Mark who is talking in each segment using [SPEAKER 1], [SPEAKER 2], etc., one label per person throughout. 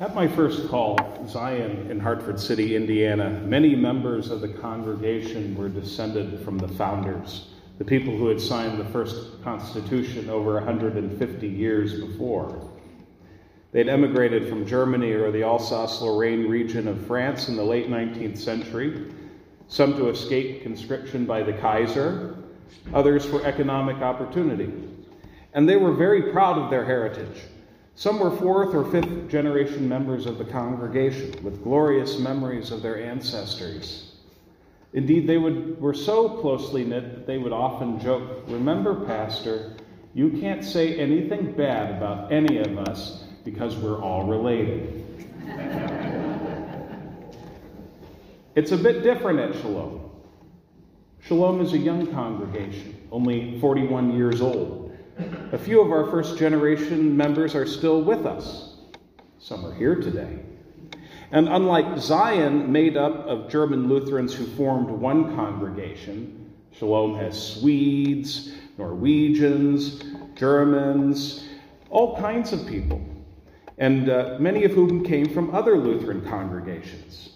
[SPEAKER 1] At my first call, Zion in Hartford City, Indiana, many members of the congregation were descended from the founders, the people who had signed the first Constitution over 150 years before. They'd emigrated from Germany or the Alsace Lorraine region of France in the late 19th century, some to escape conscription by the Kaiser, others for economic opportunity. And they were very proud of their heritage. Some were fourth or fifth generation members of the congregation with glorious memories of their ancestors. Indeed, they would, were so closely knit that they would often joke, Remember, Pastor, you can't say anything bad about any of us because we're all related. it's a bit different at Shalom. Shalom is a young congregation, only 41 years old. A few of our first generation members are still with us. Some are here today. And unlike Zion, made up of German Lutherans who formed one congregation, Shalom has Swedes, Norwegians, Germans, all kinds of people, and uh, many of whom came from other Lutheran congregations.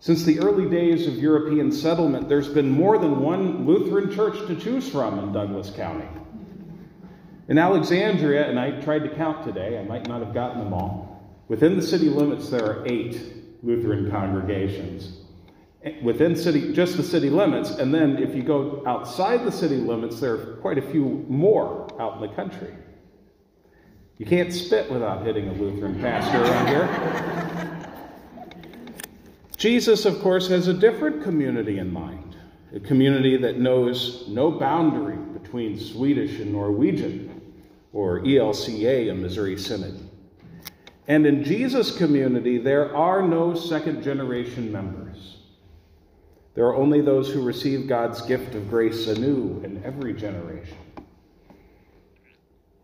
[SPEAKER 1] Since the early days of European settlement, there's been more than one Lutheran church to choose from in Douglas County. In Alexandria, and I tried to count today, I might not have gotten them all, within the city limits there are eight Lutheran congregations. Eh, within city, just the city limits, and then if you go outside the city limits, there are quite a few more out in the country. You can't spit without hitting a Lutheran pastor around here. Jesus, of course, has a different community in mind, a community that knows no boundary between Swedish and Norwegian or ELCA in Missouri Synod. And in Jesus' community, there are no second generation members. There are only those who receive God's gift of grace anew in every generation.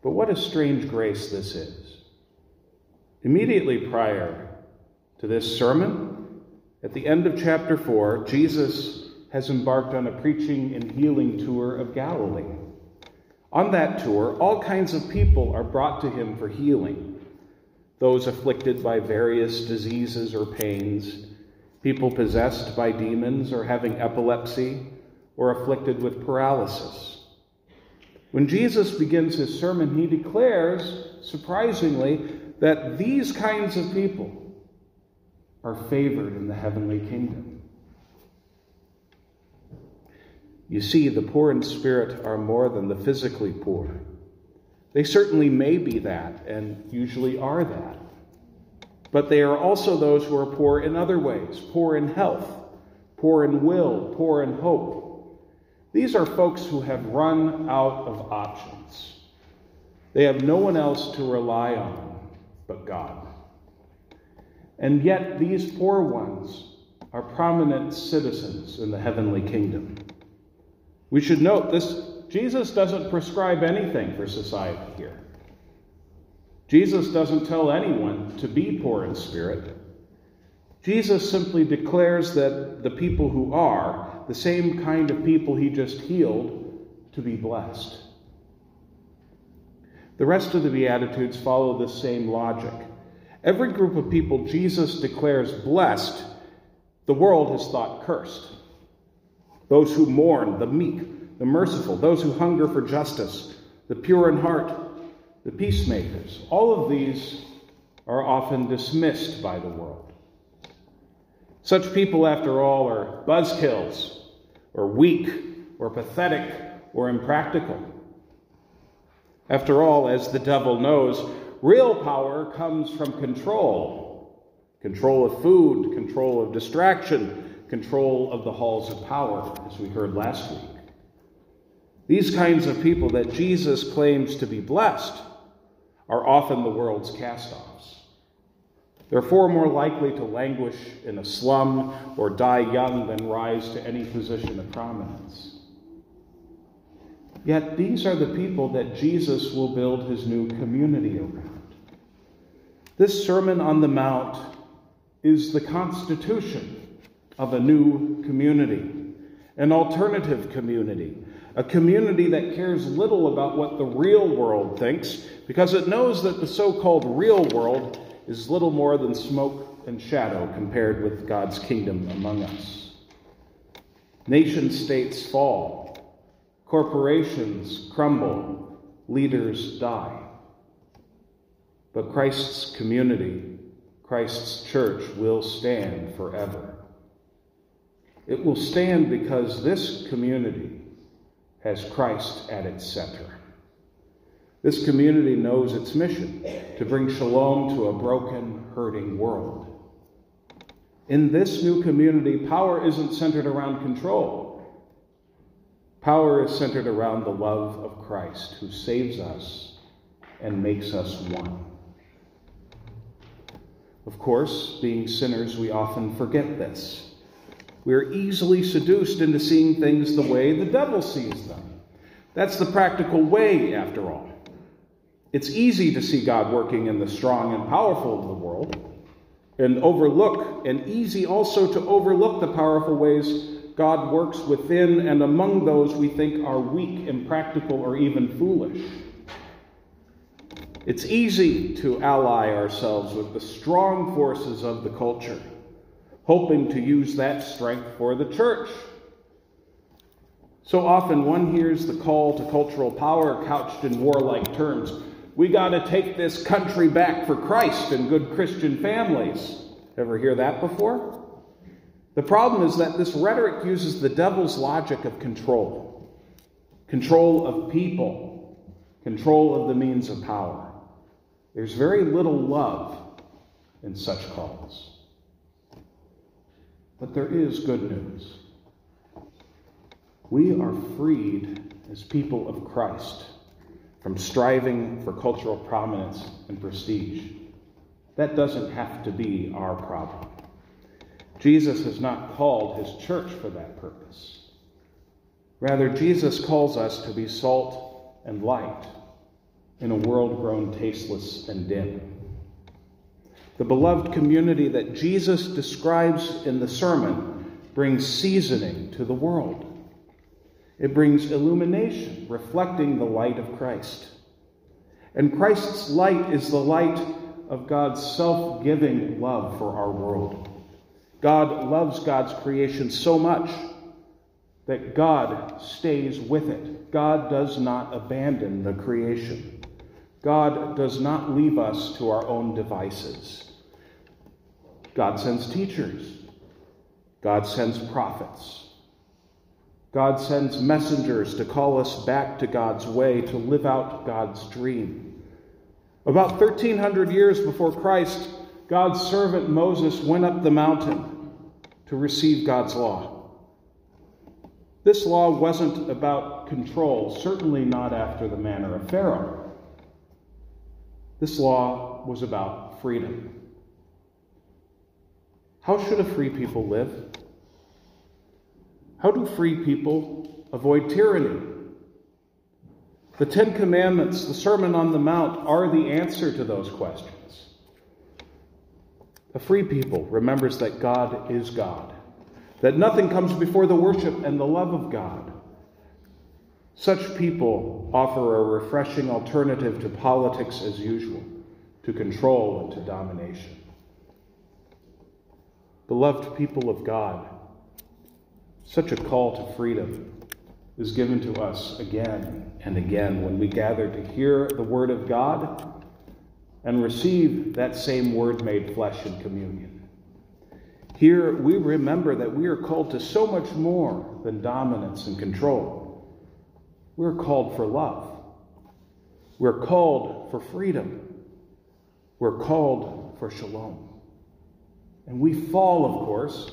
[SPEAKER 1] But what a strange grace this is. Immediately prior to this sermon, at the end of chapter 4, Jesus has embarked on a preaching and healing tour of Galilee. On that tour, all kinds of people are brought to him for healing those afflicted by various diseases or pains, people possessed by demons or having epilepsy, or afflicted with paralysis. When Jesus begins his sermon, he declares, surprisingly, that these kinds of people are favored in the heavenly kingdom. You see, the poor in spirit are more than the physically poor. They certainly may be that, and usually are that. But they are also those who are poor in other ways poor in health, poor in will, poor in hope. These are folks who have run out of options. They have no one else to rely on but God. And yet, these poor ones are prominent citizens in the heavenly kingdom. We should note this Jesus doesn't prescribe anything for society here. Jesus doesn't tell anyone to be poor in spirit. Jesus simply declares that the people who are, the same kind of people he just healed, to be blessed. The rest of the Beatitudes follow the same logic. Every group of people Jesus declares blessed, the world has thought cursed those who mourn, the meek, the merciful, those who hunger for justice, the pure in heart, the peacemakers. All of these are often dismissed by the world. Such people, after all, are buzzkills, or weak, or pathetic, or impractical. After all, as the devil knows, real power comes from control control of food, control of distraction, control of the halls of power, as we heard last week. These kinds of people that Jesus claims to be blessed are often the world's cast offs. They're far more likely to languish in a slum or die young than rise to any position of prominence. Yet these are the people that Jesus will build his new community around. This Sermon on the Mount is the constitution of a new community, an alternative community, a community that cares little about what the real world thinks because it knows that the so called real world is little more than smoke and shadow compared with God's kingdom among us. Nation states fall, corporations crumble, leaders die. But Christ's community, Christ's church, will stand forever. It will stand because this community has Christ at its center. This community knows its mission to bring shalom to a broken, hurting world. In this new community, power isn't centered around control. Power is centered around the love of Christ, who saves us and makes us one. Of course, being sinners, we often forget this. We are easily seduced into seeing things the way the devil sees them. That's the practical way, after all. It's easy to see God working in the strong and powerful of the world and overlook, and easy also to overlook the powerful ways God works within and among those we think are weak, impractical, or even foolish. It's easy to ally ourselves with the strong forces of the culture, hoping to use that strength for the church. So often one hears the call to cultural power couched in warlike terms we got to take this country back for Christ and good Christian families. Ever hear that before? The problem is that this rhetoric uses the devil's logic of control control of people, control of the means of power. There's very little love in such calls. But there is good news. We are freed as people of Christ from striving for cultural prominence and prestige. That doesn't have to be our problem. Jesus has not called his church for that purpose. Rather, Jesus calls us to be salt and light in a world grown tasteless and dim. The beloved community that Jesus describes in the sermon brings seasoning to the world. It brings illumination, reflecting the light of Christ. And Christ's light is the light of God's self giving love for our world. God loves God's creation so much that God stays with it. God does not abandon the creation. God does not leave us to our own devices. God sends teachers. God sends prophets. God sends messengers to call us back to God's way, to live out God's dream. About 1,300 years before Christ, God's servant Moses went up the mountain to receive God's law. This law wasn't about control, certainly not after the manner of Pharaoh. This law was about freedom. How should a free people live? How do free people avoid tyranny? The Ten Commandments, the Sermon on the Mount, are the answer to those questions. A free people remembers that God is God, that nothing comes before the worship and the love of God. Such people offer a refreshing alternative to politics as usual, to control and to domination. Beloved people of God, such a call to freedom is given to us again and again when we gather to hear the Word of God and receive that same Word made flesh in communion. Here we remember that we are called to so much more than dominance and control. We're called for love. We're called for freedom. We're called for shalom. And we fall, of course,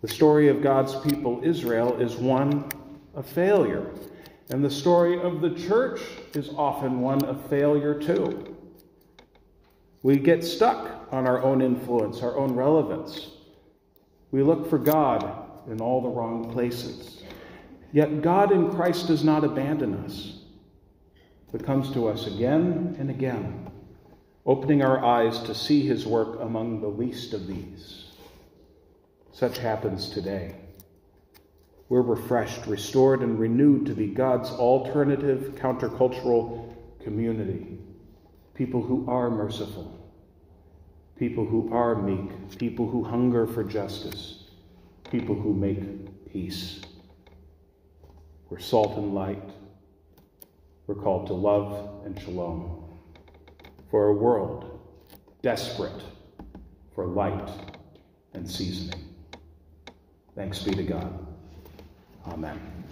[SPEAKER 1] the story of God's people, Israel, is one of failure. And the story of the church is often one of failure, too. We get stuck on our own influence, our own relevance. We look for God in all the wrong places. Yet God in Christ does not abandon us, but comes to us again and again, opening our eyes to see his work among the least of these. Such happens today. We're refreshed, restored, and renewed to be God's alternative countercultural community. People who are merciful, people who are meek, people who hunger for justice, people who make peace. We're salt and light. We're called to love and shalom for a world desperate for light and seasoning. Thanks be to God. Amen.